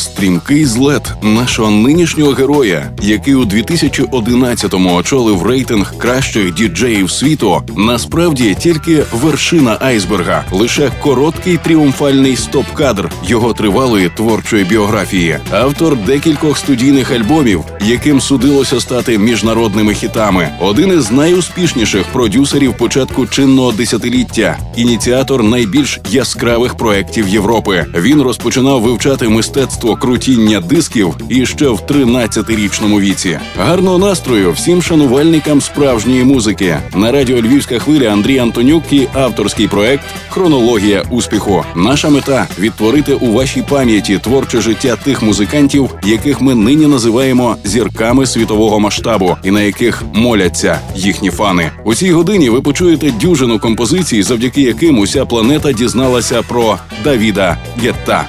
Стрімкий злет нашого нинішнього героя, який у 2011-му очолив рейтинг кращих діджеїв світу, насправді тільки вершина айсберга, лише короткий тріумфальний стоп-кадр його тривалої творчої біографії, автор декількох студійних альбомів, яким судилося стати міжнародними хітами, один із найуспішніших продюсерів початку чинного десятиліття, ініціатор найбільш яскравих проєктів Європи. Він розпочинав вивчати мистецтво крутіння дисків і ще в 13-річному віці. Гарного настрою всім шанувальникам справжньої музики. На радіо Львівська хвиля Андрій Антонюк і авторський проект Хронологія успіху. Наша мета відтворити у вашій пам'яті творче життя тих музикантів, яких ми нині називаємо зірками світового масштабу, і на яких моляться їхні фани. У цій годині ви почуєте дюжину композицій, завдяки яким уся планета дізналася про Давіда Гетта.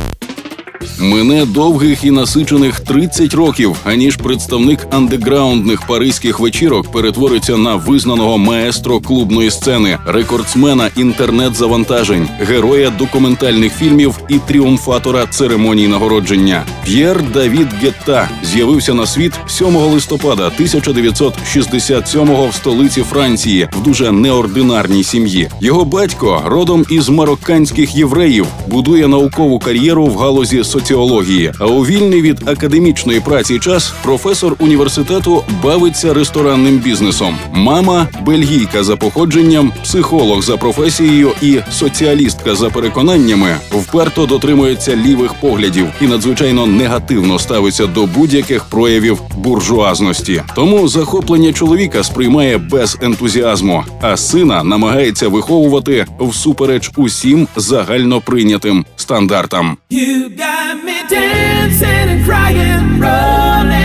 Мине довгих і насичених 30 років, аніж представник андеграундних паризьких вечірок перетвориться на визнаного маестро клубної сцени, рекордсмена інтернет-завантажень, героя документальних фільмів і тріумфатора церемоній нагородження. П'єр Давід Гетта з'явився на світ 7 листопада 1967-го в столиці Франції в дуже неординарній сім'ї. Його батько родом із марокканських євреїв, будує наукову кар'єру в галузі соціології. А у вільний від академічної праці час професор університету бавиться ресторанним бізнесом. Мама бельгійка за походженням, психолог за професією і соціалістка за переконаннями вперто дотримується лівих поглядів і надзвичайно негативно ставиться до будь-яких проявів буржуазності. Тому захоплення чоловіка сприймає без ентузіазму, а сина намагається виховувати всупереч усім загально прийнятим стандартам. You got me dancing and crying, rolling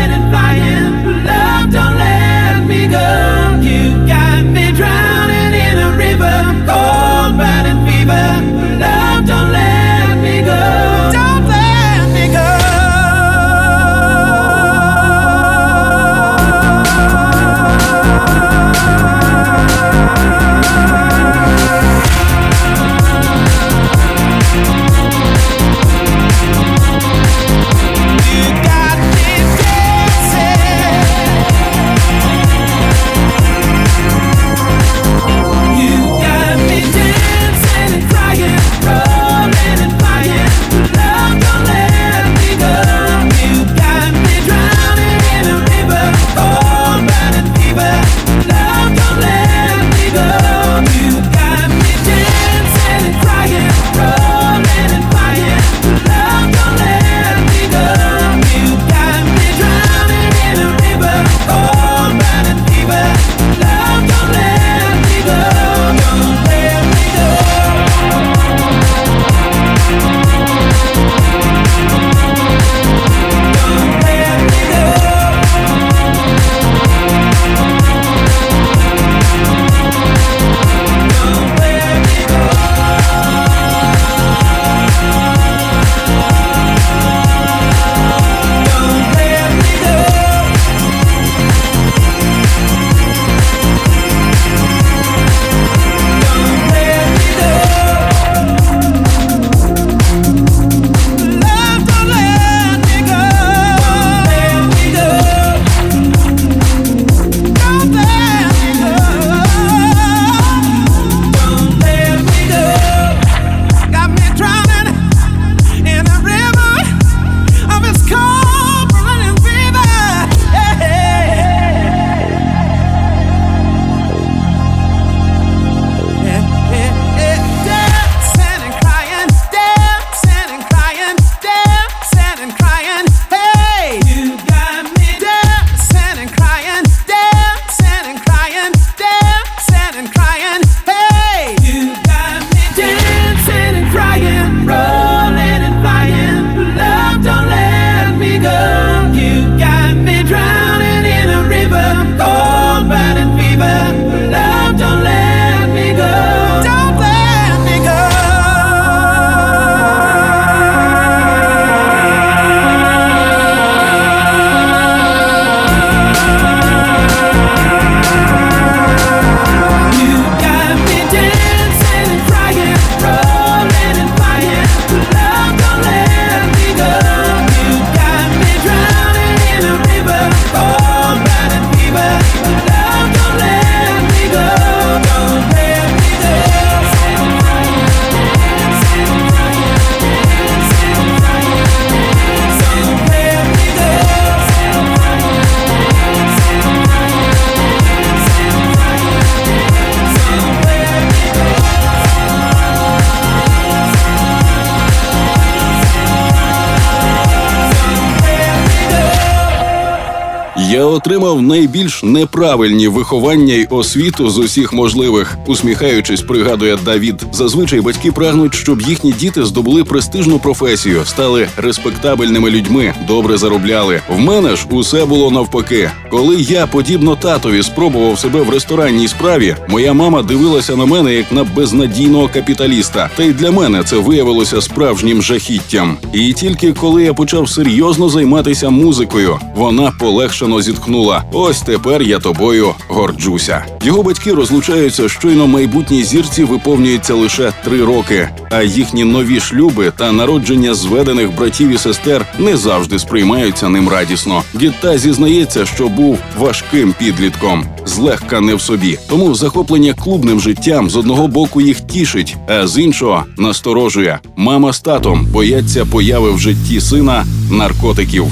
отримав найбільш неправильні виховання й освіту з усіх можливих. Усміхаючись, пригадує Давід. Зазвичай батьки прагнуть, щоб їхні діти здобули престижну професію, стали респектабельними людьми, добре заробляли. В мене ж усе було навпаки. Коли я, подібно татові, спробував себе в ресторанній справі, моя мама дивилася на мене як на безнадійного капіталіста. Та й для мене це виявилося справжнім жахіттям. І тільки коли я почав серйозно займатися музикою, вона полегшено зітхнула. Ось тепер я тобою горджуся. Його батьки розлучаються щойно майбутній зірці виповнюється лише три роки, а їхні нові шлюби та народження зведених братів і сестер не завжди сприймаються ним радісно. Гітта зізнається, що був важким підлітком, злегка не в собі. Тому захоплення клубним життям з одного боку їх тішить, а з іншого насторожує. Мама з татом бояться появи в житті сина наркотиків.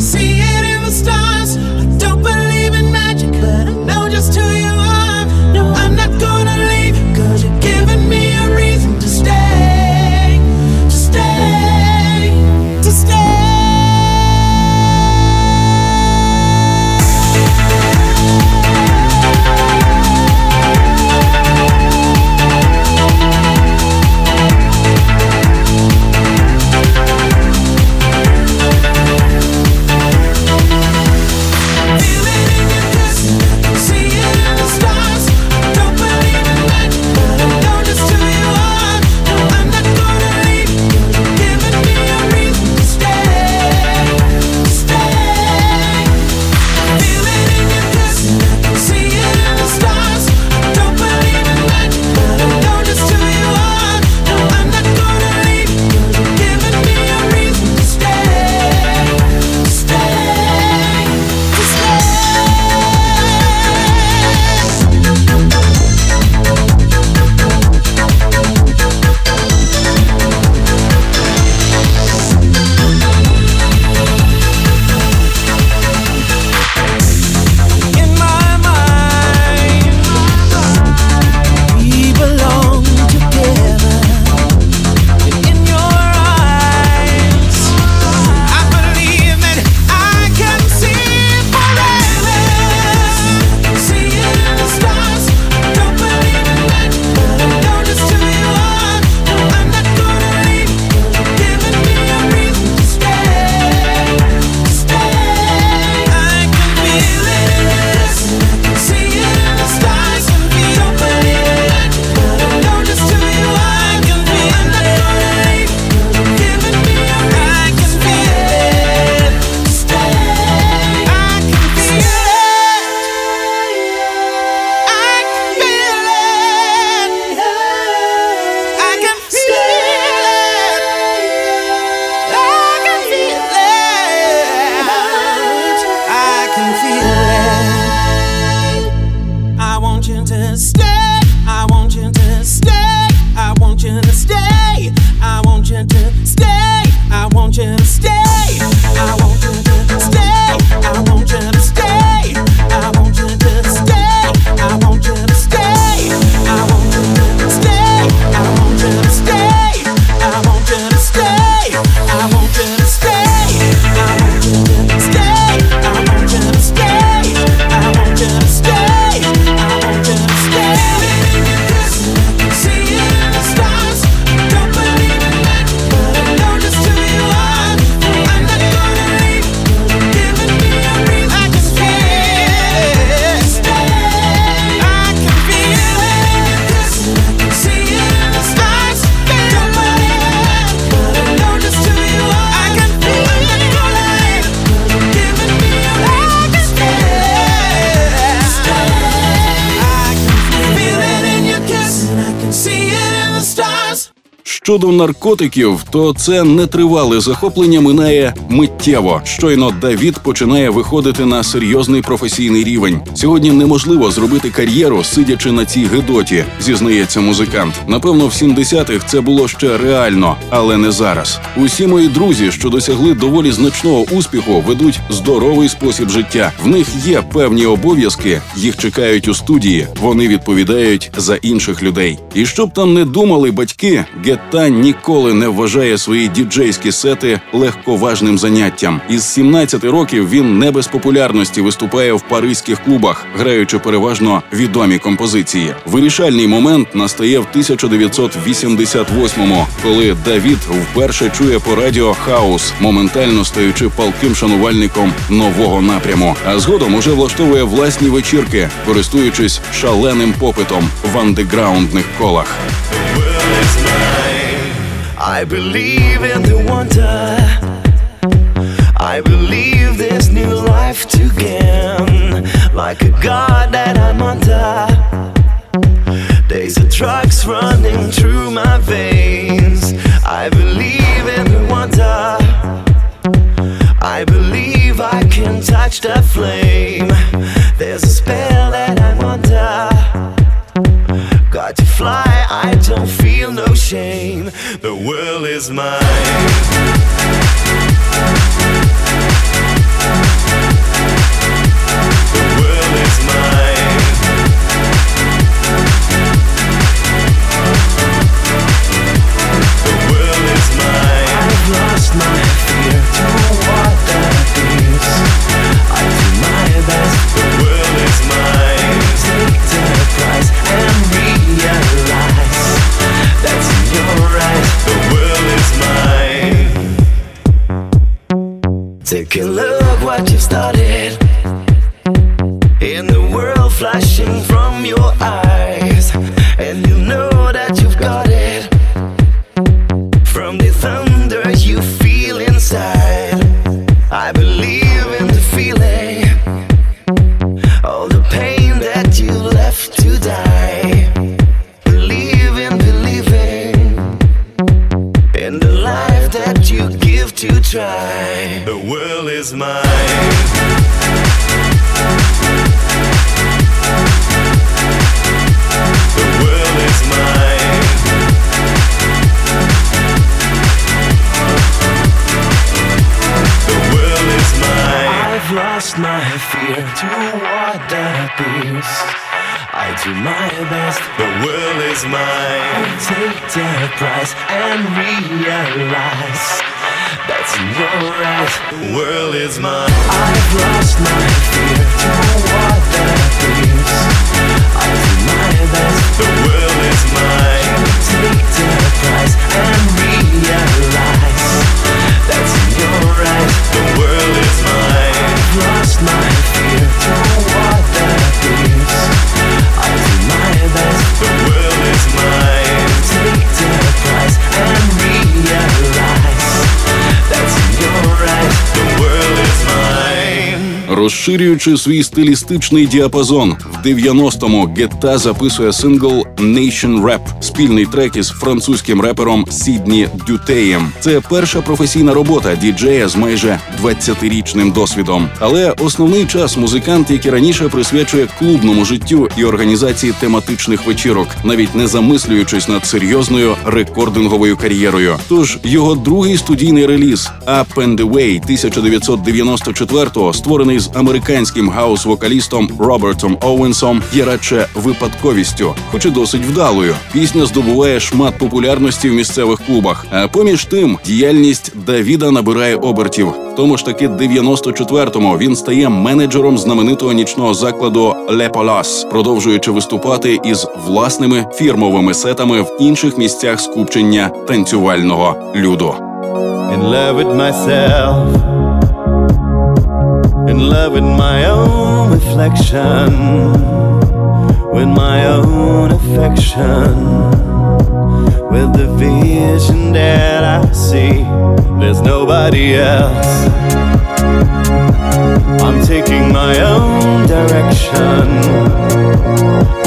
See Щодо наркотиків, то це нетривале захоплення минає миттєво. Щойно Давід починає виходити на серйозний професійний рівень. Сьогодні неможливо зробити кар'єру, сидячи на цій гидоті, зізнається музикант. Напевно, в 70-х це було ще реально, але не зараз. Усі мої друзі, що досягли доволі значного успіху, ведуть здоровий спосіб життя. В них є певні обов'язки, їх чекають у студії. Вони відповідають за інших людей. І щоб там не думали батьки, Гетта та ніколи не вважає свої діджейські сети легковажним заняттям. Із 17 років він не без популярності виступає в паризьких клубах, граючи переважно відомі композиції. Вирішальний момент настає в 1988-му, коли Давід вперше чує по радіо хаус, моментально стаючи палким шанувальником нового напряму. А згодом уже влаштовує власні вечірки, користуючись шаленим попитом в андеграундних колах. I believe in the wonder. I believe this new life to gain. Like a god that I'm under. There's a drugs running through my veins. I believe in the wonder. I believe I can touch the flame. There's a spell world is mine. The rest, world is mine. I've lost my fear. Розширюючи свій стилістичний діапазон, в 90-му Гетта записує сингл Nation Rap, спільний трек із французьким репером Сідні Дютеєм. Це перша професійна робота діджея з майже 20-річним досвідом. Але основний час музикант, як і раніше, присвячує клубному життю і організації тематичних вечірок, навіть не замислюючись над серйозною рекординговою кар'єрою. Тож його другий студійний реліз «Up and Away» 1994-го, створений з американським хаус-вокалістом Робертом Оуенсом, є радше випадковістю, хоч і досить вдалою. Здобуває шмат популярності в місцевих клубах. А поміж тим, діяльність Давіда набирає обертів. В тому ж таки 94-му він стає менеджером знаменитого нічного закладу Le Palace, продовжуючи виступати із власними фірмовими сетами в інших місцях скупчення танцювального люду. in love with myself, in love with my own reflection, with my own affection, with the vision that I see. There's nobody else. I'm taking my own direction.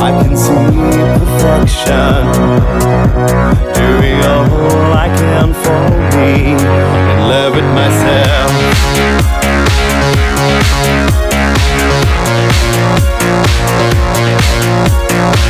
I can see perfection. Doing all I can for me. In love with myself. Yeah.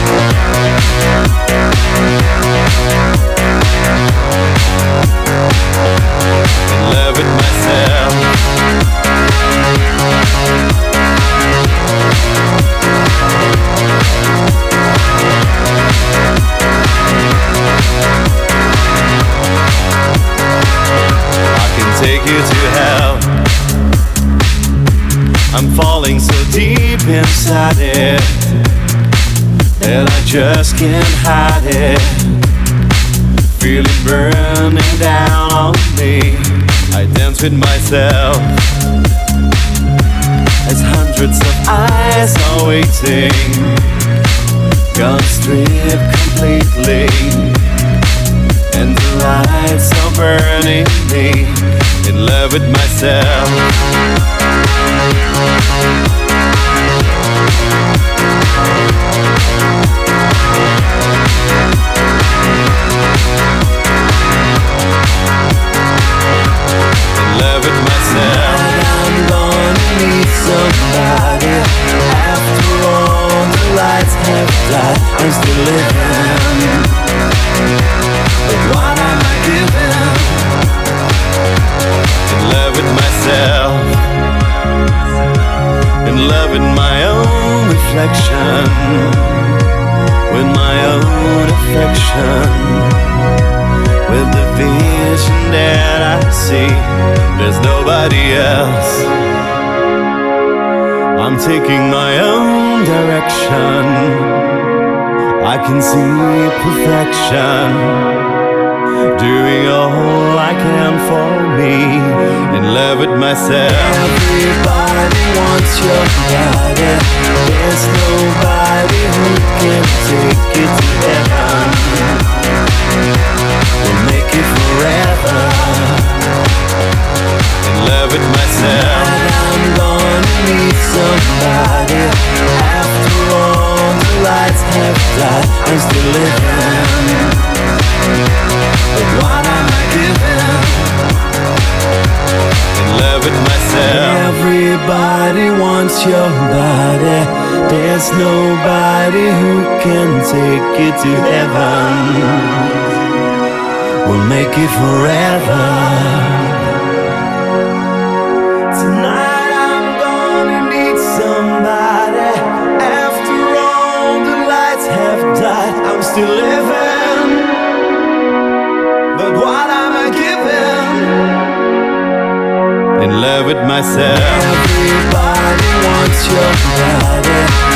Can't hide it. Feel it burning down on me. I dance with myself as hundreds of eyes are waiting. Gone stripped completely, and the lights are burning me in love with myself. Somebody. After all the lights have died, I'm still living. Taking my own direction. I can see perfection. Doing all I can for me. In love with myself. Everybody wants your body. There's nobody who can take it to heaven We'll make it forever. In love with myself. Need somebody. After all the lights have died, I'm still living. But what am I giving? In love with myself. Everybody wants your body. There's nobody who can take it to heaven We'll make it forever. In love with myself. Everybody wants your body.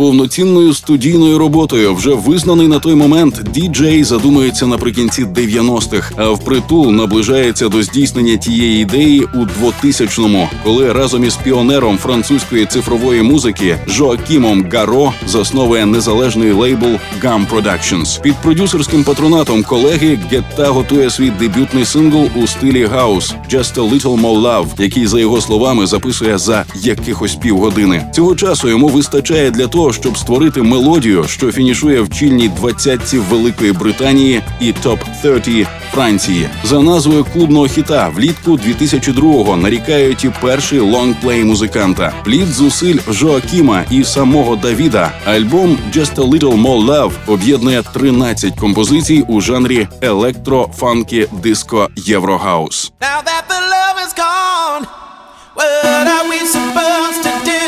Повноцінною студійною роботою вже визнаний на той момент діджей задумується наприкінці 90-х, а впритул наближається до здійснення тієї ідеї у 2000-му, коли разом із піонером французької цифрової музики Джоакімом Гаро засновує незалежний лейбл Gum Productions. Під продюсерським патронатом колеги Гетта готує свій дебютний сингл у стилі хаус «Just a Little More Love», який за його словами записує за якихось півгодини. Цього часу йому вистачає для того, щоб створити мелодію, що фінішує в чільній двадцятці Великої Британії і топ 30 Франції. За назвою клубного хіта влітку 2002-го нарікають і перший лонгплей музиканта. Плід зусиль Жоакіма і самого Давіда. Альбом «Just a Little More Love» об'єднує 13 композицій у жанрі електро, фанкі, диско, єврогаус. Now that the love is gone, what are we supposed to do?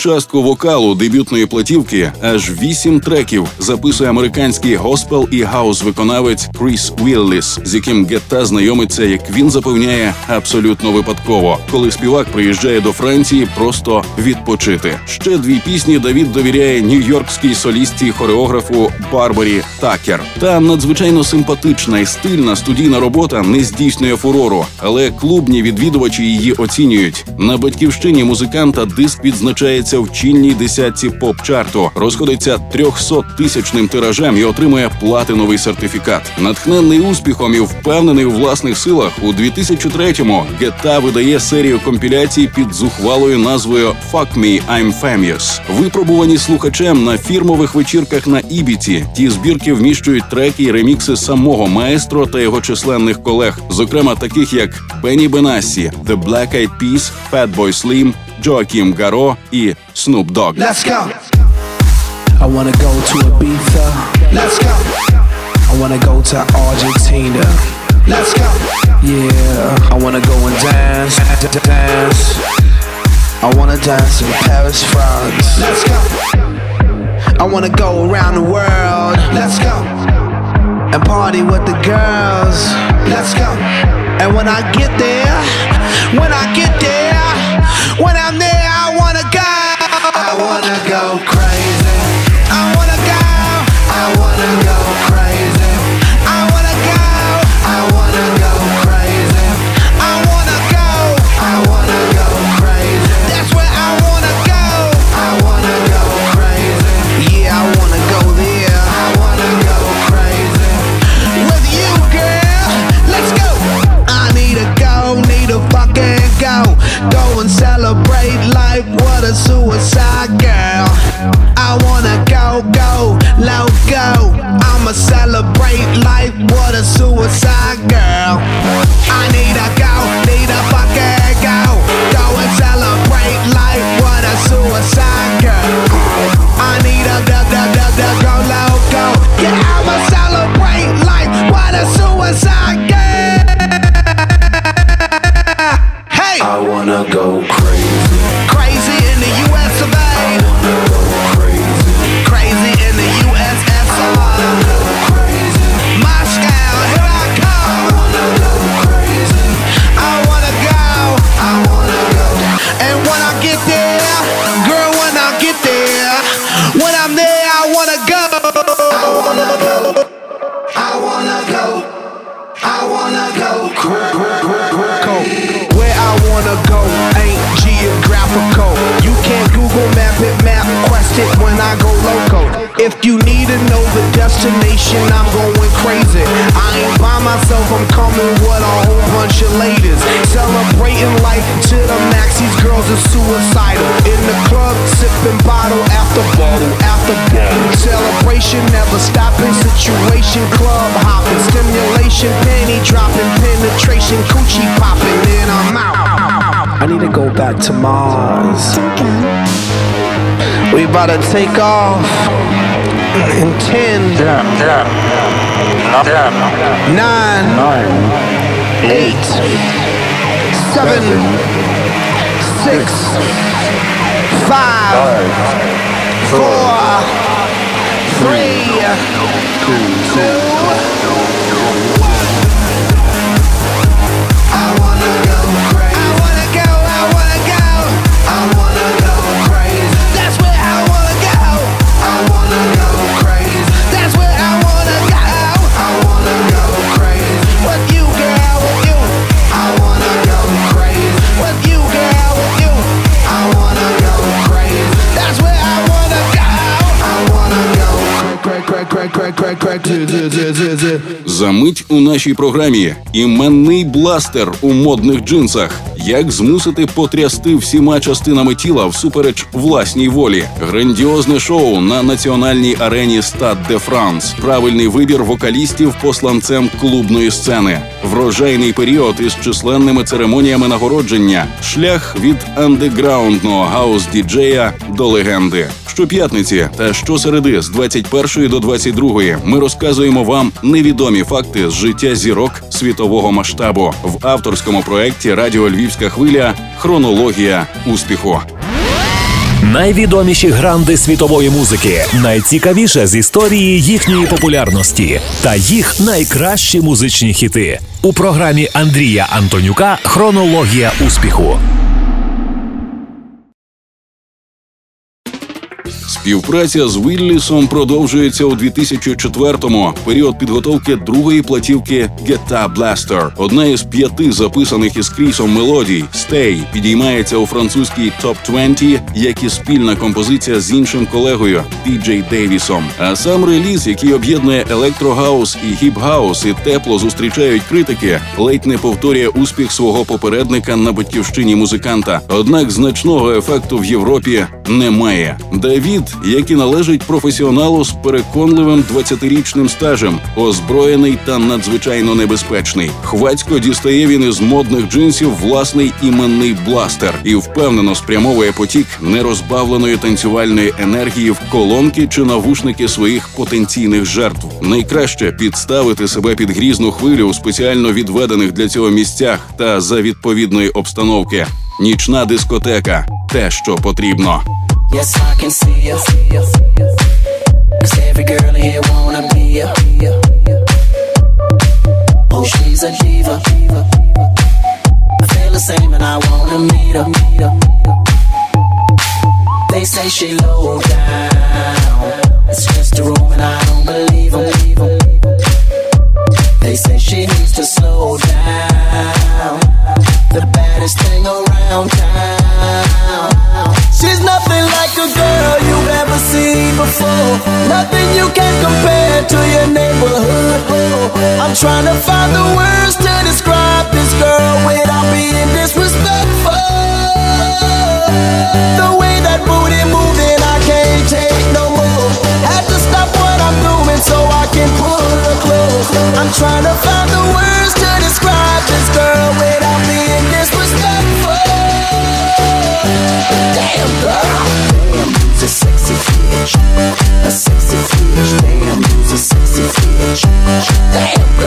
Частку вокалу дебютної платівки аж вісім треків записує американський госпел і гаус-виконавець Кріс Уілліс, з яким Гетта знайомиться, як він запевняє, абсолютно випадково, коли співак приїжджає до Франції просто відпочити. Ще дві пісні Давід довіряє нью-йоркській солістці хореографу Барбарі Такер. Та надзвичайно симпатична і стильна студійна робота не здійснює фурору, але клубні відвідувачі її оцінюють на батьківщині музиканта. Диск відзначається в чільній десятці поп-чарту, розходиться 300 тисячним тиражем і отримує платиновий сертифікат. Натхнений успіхом і впевнений у власних силах у 2003-му Гетта видає серію компіляцій під зухвалою назвою «Fuck Me, I'm Famous». Випробувані слухачем на фірмових вечірках на Ібіці. Ті збірки вміщують треки і ремікси самого маестро та його численних колег, зокрема таких як Бенні Бенасі, The Black Eyed Peas, Fatboy Slim, Джоакім Гаро і Snoop Dogg. Let's go. I wanna go to Ibiza. Let's go. I wanna go to Argentina. Let's go. Yeah, I wanna go and dance, d- d- dance. I wanna dance in Paris, France. Let's go. I wanna go around the world. Let's go. And party with the girls. Let's go. And when I get there, when I get there, when I'm there, I wanna go. I wanna go crazy. A suicide girl. I wanna go, go, loco. I'ma celebrate life. What a suicide girl. To Mars. We about to take off in 10, 9, 8, 7, 6, 5, 4, 3, 2, do do do do Замить у нашій програмі іменний бластер у модних джинсах. Як змусити потрясти всіма частинами тіла всупереч власній волі? Грандіозне шоу на національній арені Стад де Франс. Правильний вибір вокалістів посланцем клубної сцени. Врожайний період із численними церемоніями нагородження. Шлях від андеграундного хаус-діджея до легенди. Щоп'ятниці та щосереди з 21 до 22 ми розказуємо вам невідомі факти з життя зірок світового масштабу в авторському проєкті Радіо Львівська хвиля Хронологія успіху. Найвідоміші гранди світової музики, найцікавіше з історії їхньої популярності та їх найкращі музичні хіти у програмі Андрія Антонюка Хронологія успіху. Співпраця з Віллісом продовжується у 2004-му. Період підготовки другої платівки «Guitar Blaster». Одна із п'яти записаних із Крісом мелодій «Stay» підіймається у французькій топ 20 як і спільна композиція з іншим колегою Пі Джей Дейвісом. А сам реліз, який об'єднує електрогаус і гіп-гаус, і тепло зустрічають критики, ледь не повторює успіх свого попередника на батьківщині музиканта. Однак значного ефекту в Європі немає. Давід як і належить професіоналу з переконливим 20-річним стажем, озброєний та надзвичайно небезпечний. Хвацько дістає він із модних джинсів власний іменний бластер і впевнено спрямовує потік нерозбавленої танцювальної енергії в колонки чи навушники своїх потенційних жертв. Найкраще підставити себе під грізну хвилю у спеціально відведених для цього місцях та за відповідної обстановки. Нічна дискотека те, що потрібно. Yes, I can see you. Cause every girl here wanna be you. Oh, she's a diva. I feel the same and I wanna meet her. They say she low down. It's just a room and I don't believe them. They say she needs to slow down. The baddest thing around town. She's nothing like a girl you've ever seen before. Nothing you can compare to your neighborhood. I'm trying to find the words to describe this girl without being disrespectful. The so I can pull her close. I'm trying to find the words to describe this girl without being disrespectful. Damn girl, damn, you's a sexy bitch, a sexy bitch. Damn, you's a sexy bitch. Damn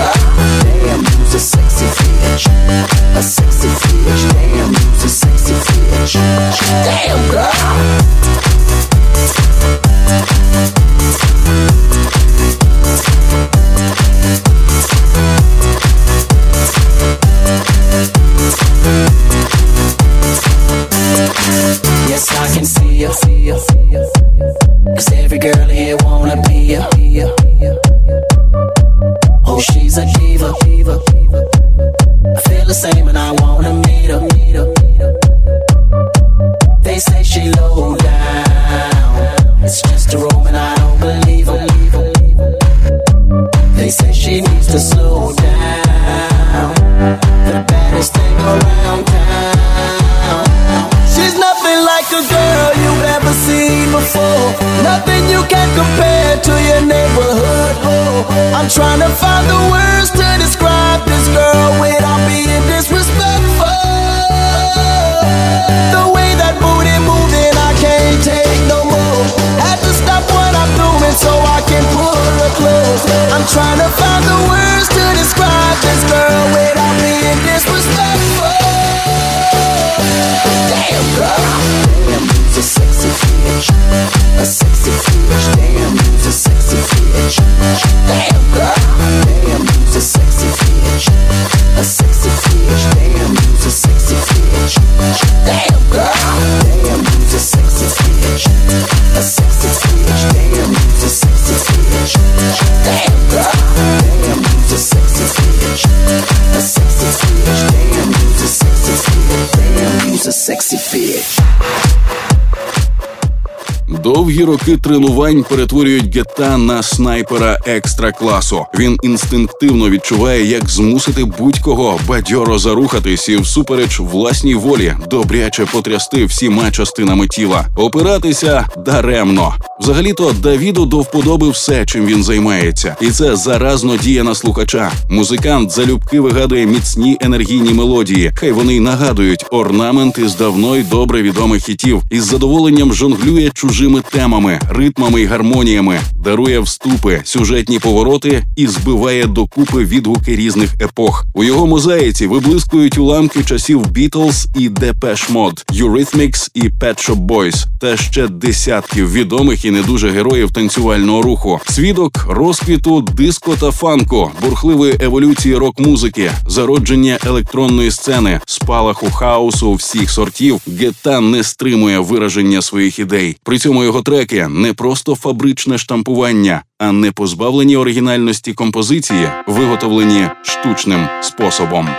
Довгі роки тренувань перетворюють гета на снайпера екстра класу. Він інстинктивно відчуває, як змусити будь-кого бадьоро зарухатись і всупереч власній волі добряче потрясти всіма частинами тіла, опиратися даремно. Взагалі-то Давіду до вподоби все, чим він займається, і це заразно діє на слухача. Музикант залюбки вигадує міцні енергійні мелодії. Хай вони й нагадують орнамент із давно й добре відомих хітів, із задоволенням жонглює чужими темами, ритмами й гармоніями, дарує вступи, сюжетні повороти і збиває докупи відгуки різних епох. У його мозаїці виблискують уламки часів Beatles і Depeche Mode, Eurythmics і Pet Shop Boys, та ще десятків відомих і не дуже героїв танцювального руху. Свідок розквіту диско та фанку, бурхливої еволюції рок-музики, зародження електронної сцени, спалаху хаосу всіх сортів. Гета не стримує вираження своїх ідей. При цьому його його треки не просто фабричне штампування, а не позбавлені оригінальності композиції, виготовлені штучним способом.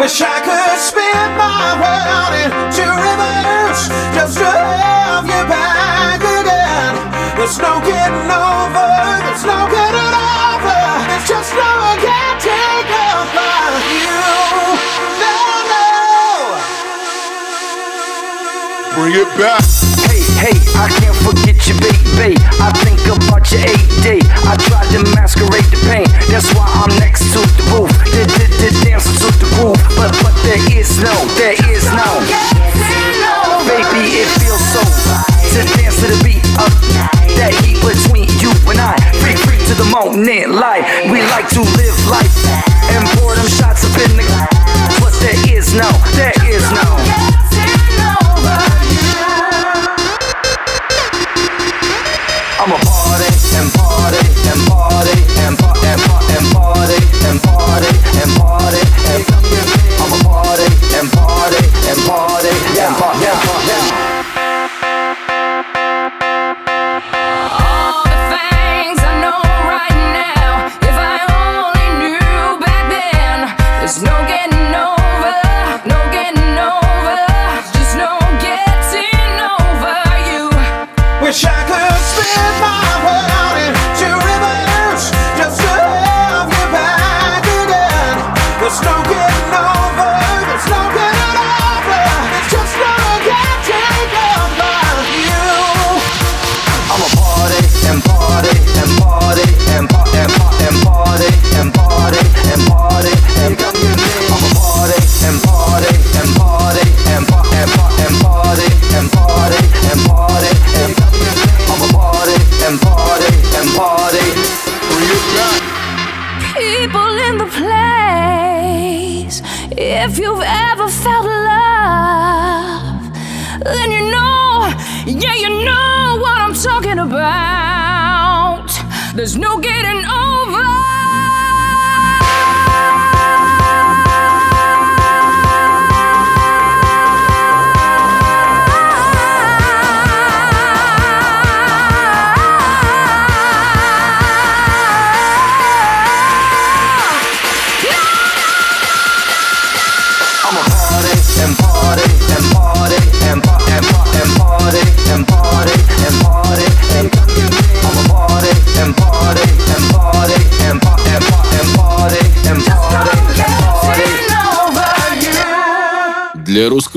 Wish I could spin my world into reverse. There's no getting over, there's no getting over, there's just no getting over you. No, no. Bring it back. Hey, hey, I can't forget you, baby. I think about your AD. I tried to masquerade the pain. That's why I'm next to the roof. The, the, the dancing to the groove. But, but there is no, there is no. Baby, it feels so to dance to the beat of that heat between you and I. Free, free to the moment, light. We like to live life and pour them shots up in the. But there is no, there is no. I'm a party and party and party and party and party and party and party and party I'm a party and party and party and party and party.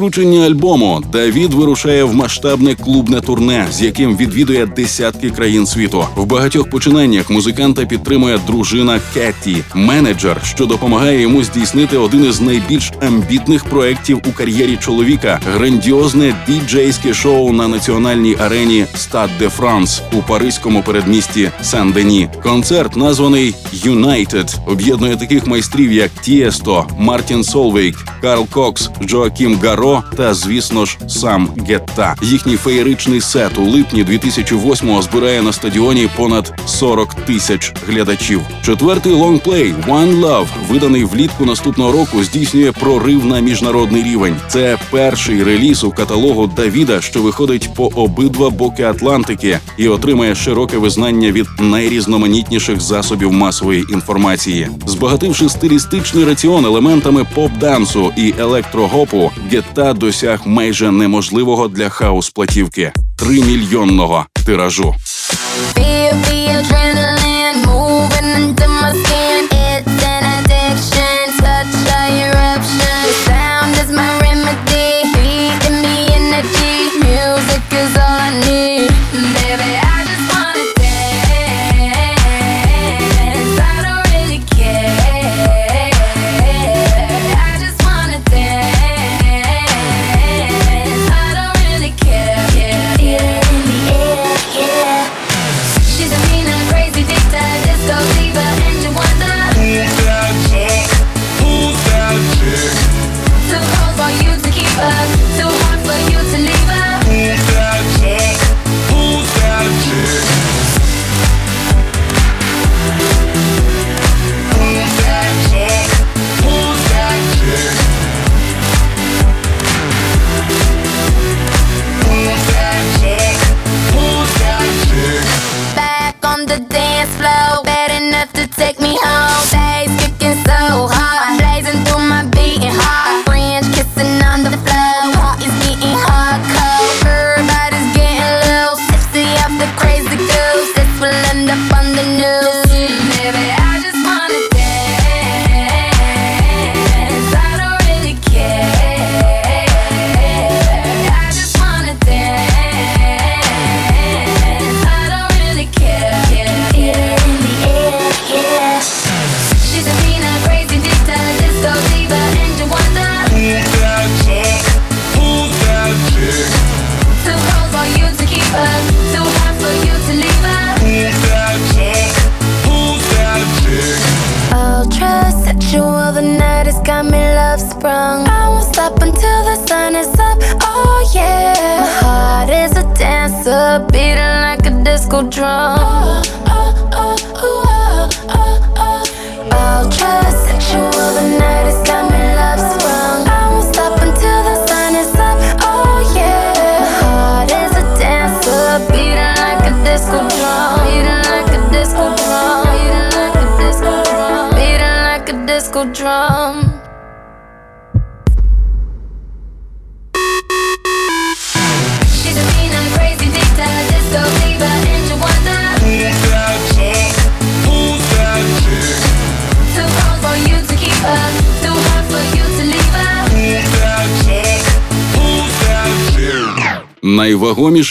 З рученням альбому Давід вирушає в масштабне клубне турне, з яким відвідує десятки країн світу. В багатьох починаннях музиканта підтримує дружина Кетті, менеджер, що допомагає йому здійснити один із найбільш амбітних проєктів у кар'єрі чоловіка грандіозне діджейське шоу на національній арені Стад де Франс у паризькому передмісті Сен-Дені. Концерт названий United, об'єднує таких майстрів, як Тіесто, Мартін Сольвейг, Карл Кокс, Джоакім Гаро та, звісно ж, сам Гетта. Їхній феєричний сет у липні 2008-го збирає на стадіоні понад 40 тисяч глядачів. Четвертий лонгплей One Love, виданий влітку наступного року, здійснює прорив на міжнародний рівень. Це перший реліз у каталогу Давіда, що виходить по обидва боки Атлантики і отримає широке визнання від найрізноманітніших засобів масової інформації, збагативши стилістичний раціон елементами поп-дансу і електрохопу, Гетта досяг майже неможливого для хаус платівки тримільйонного тиражу.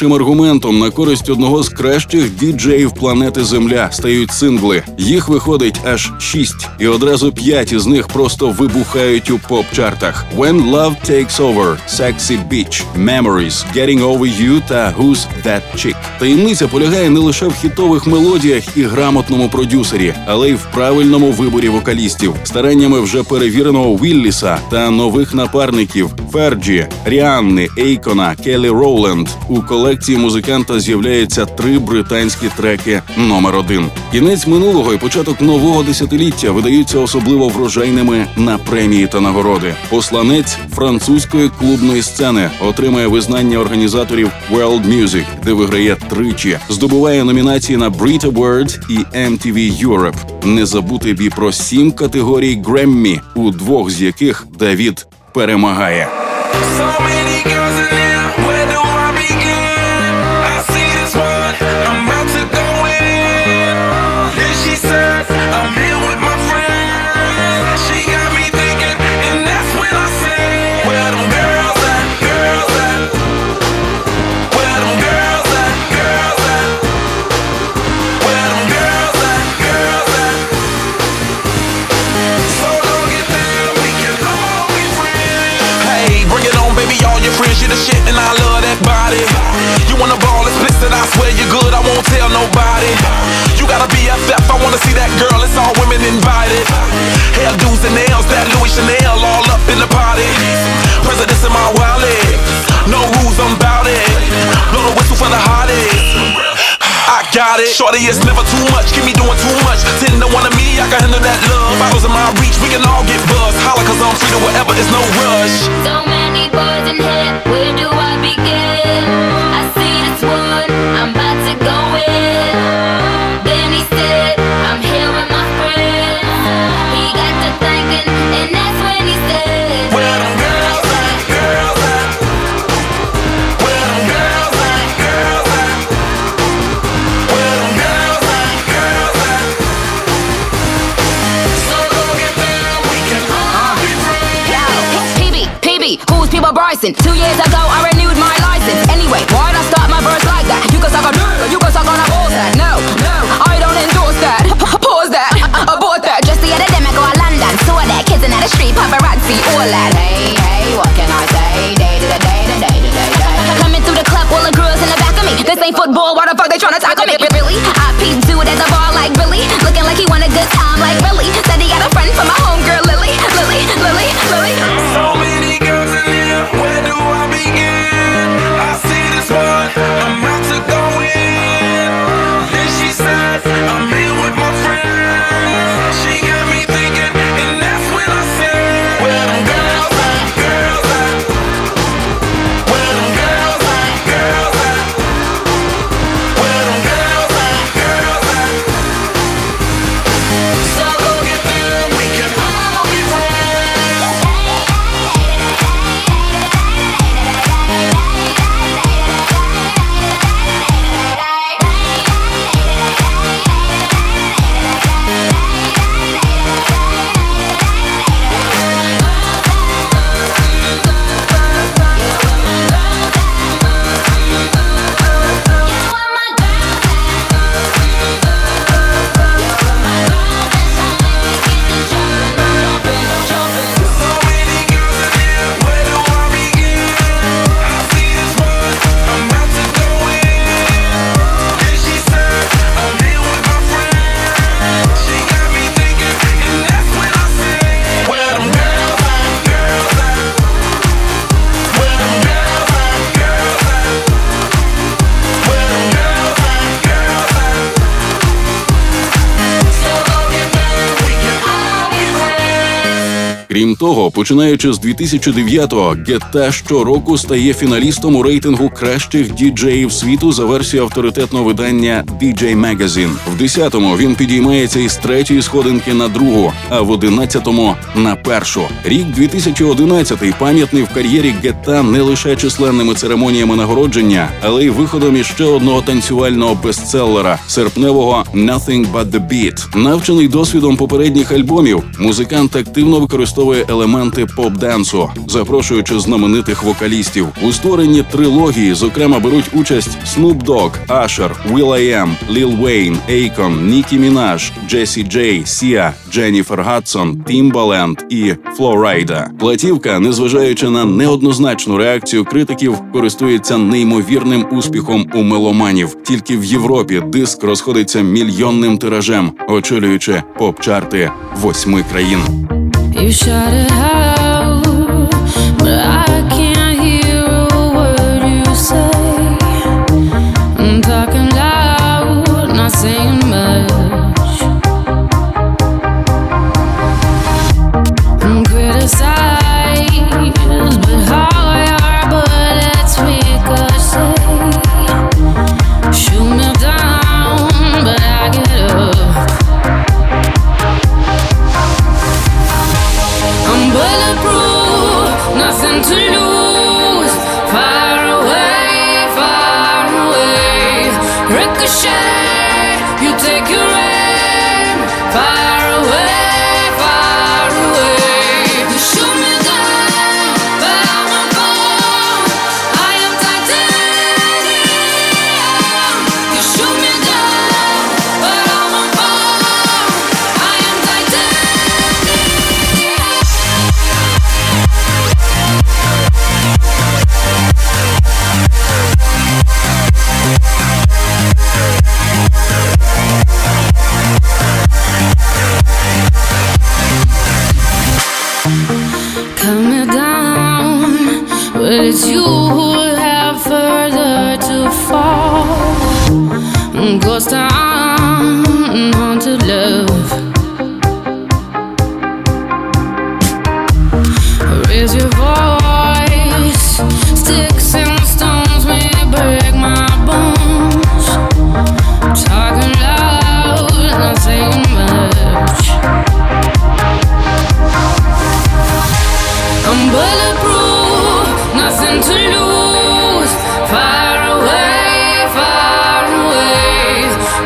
Найвагомішим аргументом на користь одного з кращих діджеїв планети Земля стають сингли. Їх виходить аж шість, і одразу п'ять із них просто вибухають у поп-чартах: When Love Takes Over, Sexy Bitch, Memories, Getting Over You та Who's That Chick. Таємниця полягає не лише в хітових мелодіях і грамотному продюсері, але й в правильному виборі вокалістів, стараннями вже перевіреного Вілліса та нових напарників Ферджі, Ріанни, Ейкона, Келлі Роуленд. У колекції музиканта з'являється три британські треки номер один. Кінець минулого і початок нового десятиліття видаються особливо врожайними на премії та нагороди. Посланець французької клубної сцени отримає визнання організаторів World Music, де виграє тричі, здобуває номінації на Brit Awards і MTV Europe. Не забути б і про сім категорій Греммі, у двох з яких Давід перемагає. So many girls BFF, I wanna see that girl, it's all women invited. Hairdos and nails, that Louis Chanel all up in the party. Presidents in my wallet, no rules, I'm bout it. Blow the whistle for the hottest. I got it. Shorty is never too much. Keep me doing too much. Ten to one of me, I can handle that love. Bottles in my reach, we can all get buzzed. Holla, cause I'm free to whatever, it's no rush. So many boys in here, where do I begin? I see this one, I'm about to go in. Then he Two years todo того, починаючи з 2009-го, Гетта щороку стає фіналістом у рейтингу кращих діджеїв світу за версією авторитетного видання DJ Magazine. В 10-му він підіймається із третьої сходинки на другу, а в 11-му – на першу. Рік 2011 пам'ятний в кар'єрі Гетта не лише численними церемоніями нагородження, але й виходом із ще одного танцювального бестселера серпневого «Nothing but the Beat». Навчений досвідом попередніх альбомів, музикант активно використовує елементи поп-денсу, запрошуючи знаменитих вокалістів. У створенні трилогії, зокрема, беруть участь Snoop Dogg, Usher, will.i.am, Lil Wayne, Akon, Nicki Minaj, Джесі Джей, Сія, Дженніфер Гадсон, Timbaland і Flo Rida. Платівка, незважаючи на неоднозначну реакцію критиків, користується неймовірним успіхом у меломанів. Тільки в Європі диск розходиться мільйонним тиражем, очолюючи поп-чарти восьми країн. You shot it high.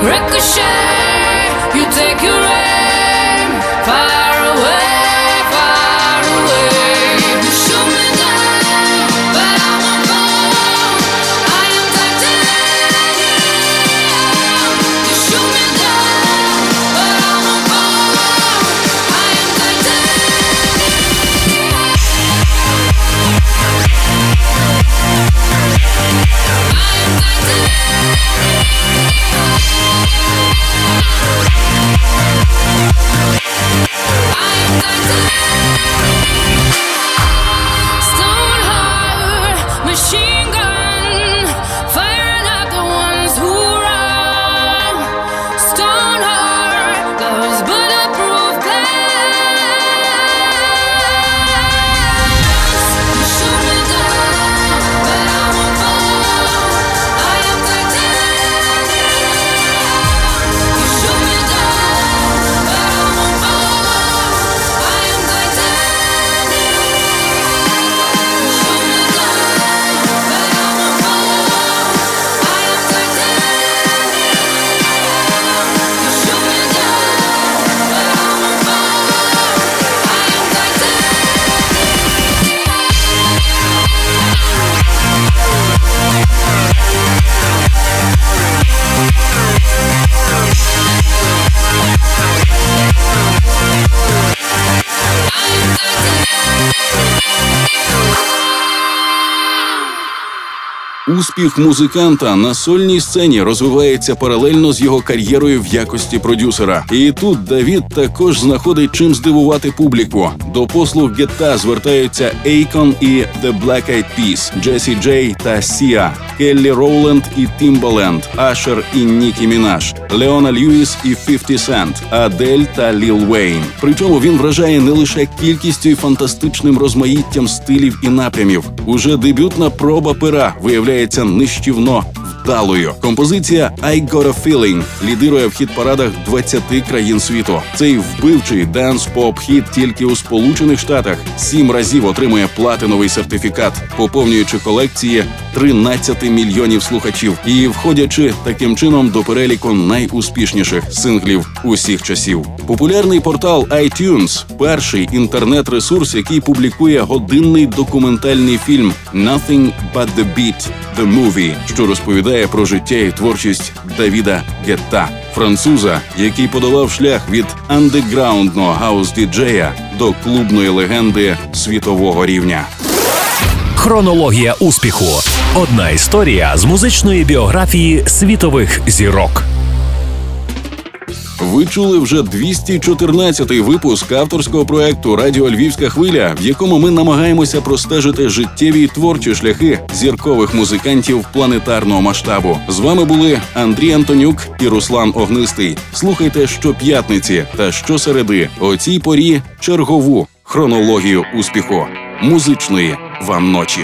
Ricochet, you take your Успіх музиканта на сольній сцені розвивається паралельно з його кар'єрою в якості продюсера. І тут Давід також знаходить чим здивувати публіку. До послуг Гетта звертаються Akon і The Black Eyed Peas, Джесі Джей та Сіа, Келлі Роуленд і Тімбаленд, Ашер і Нікі Мінаж, Леона Льюіс і 50 Cent, Адель та Ліл Вейн. Причому він вражає не лише кількістю і фантастичним розмаїттям стилів і напрямів. Уже дебютна проба пера виявляється нищівно вдалою. Композиція «I Gotta Feeling» лідирує в хіт-парадах 20 країн світу. Цей вбивчий данс-поп хіт тільки у Сполучених Штатах сім разів отримує платиновий сертифікат, поповнюючи колекції 13 мільйонів слухачів і входячи таким чином до переліку найуспішніших синглів усіх часів. Популярний портал iTunes – перший інтернет-ресурс, який публікує годинний документальний фільм «Nothing but the Beat – The Movie», що розповідає про життя і творчість Давіда Гетта, француза, який подолав шлях від андеграундного гаус-діджея до клубної легенди світового рівня. Хронологія успіху. Одна історія з музичної біографії світових зірок. Ви чули вже 214-й випуск авторського проекту Радіо Львівська хвиля, в якому ми намагаємося простежити життєві й творчі шляхи зіркових музикантів планетарного масштабу. З вами були Андрій Антонюк і Руслан Огнистий. Слухайте щоп'ятниці та щосереди о цій порі чергову хронологію успіху музичної вам ночі.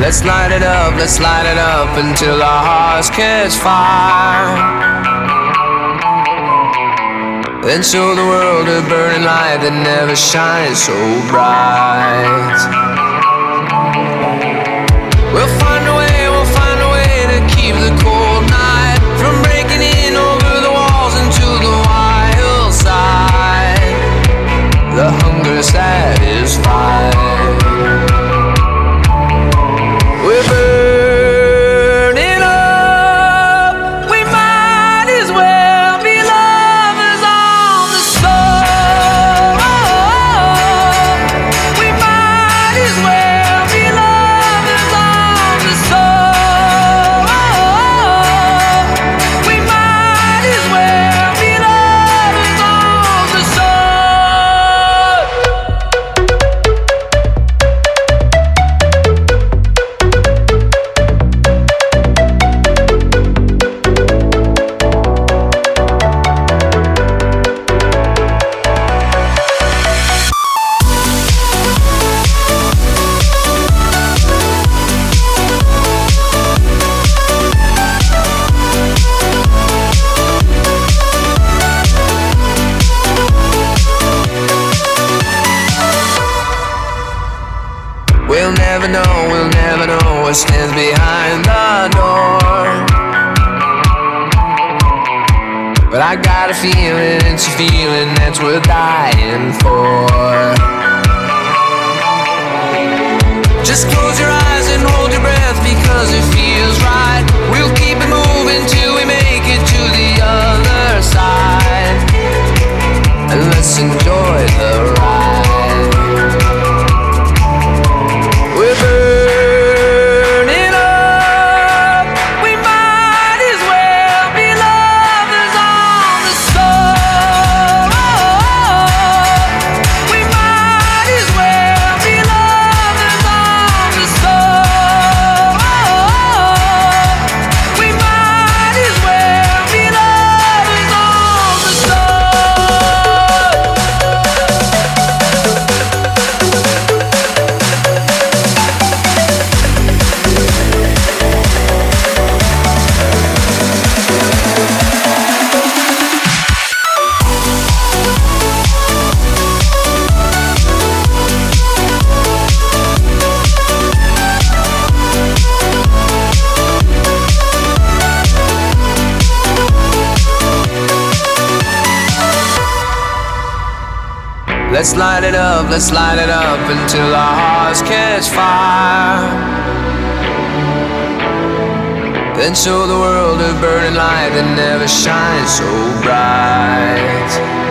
Let's light it up, let's light it up until our hearts catch fire. Then show the world a burning light that never shines so bright. behind the door. But I got a feeling it's a feeling that's worth dying for. Just close your eyes and hold your breath because it feels right. We'll keep it moving till we make it to the other side. And let's enjoy the ride. Let's light it up, let's light it up until our hearts catch fire. Then show the world a burning light that never shines so bright.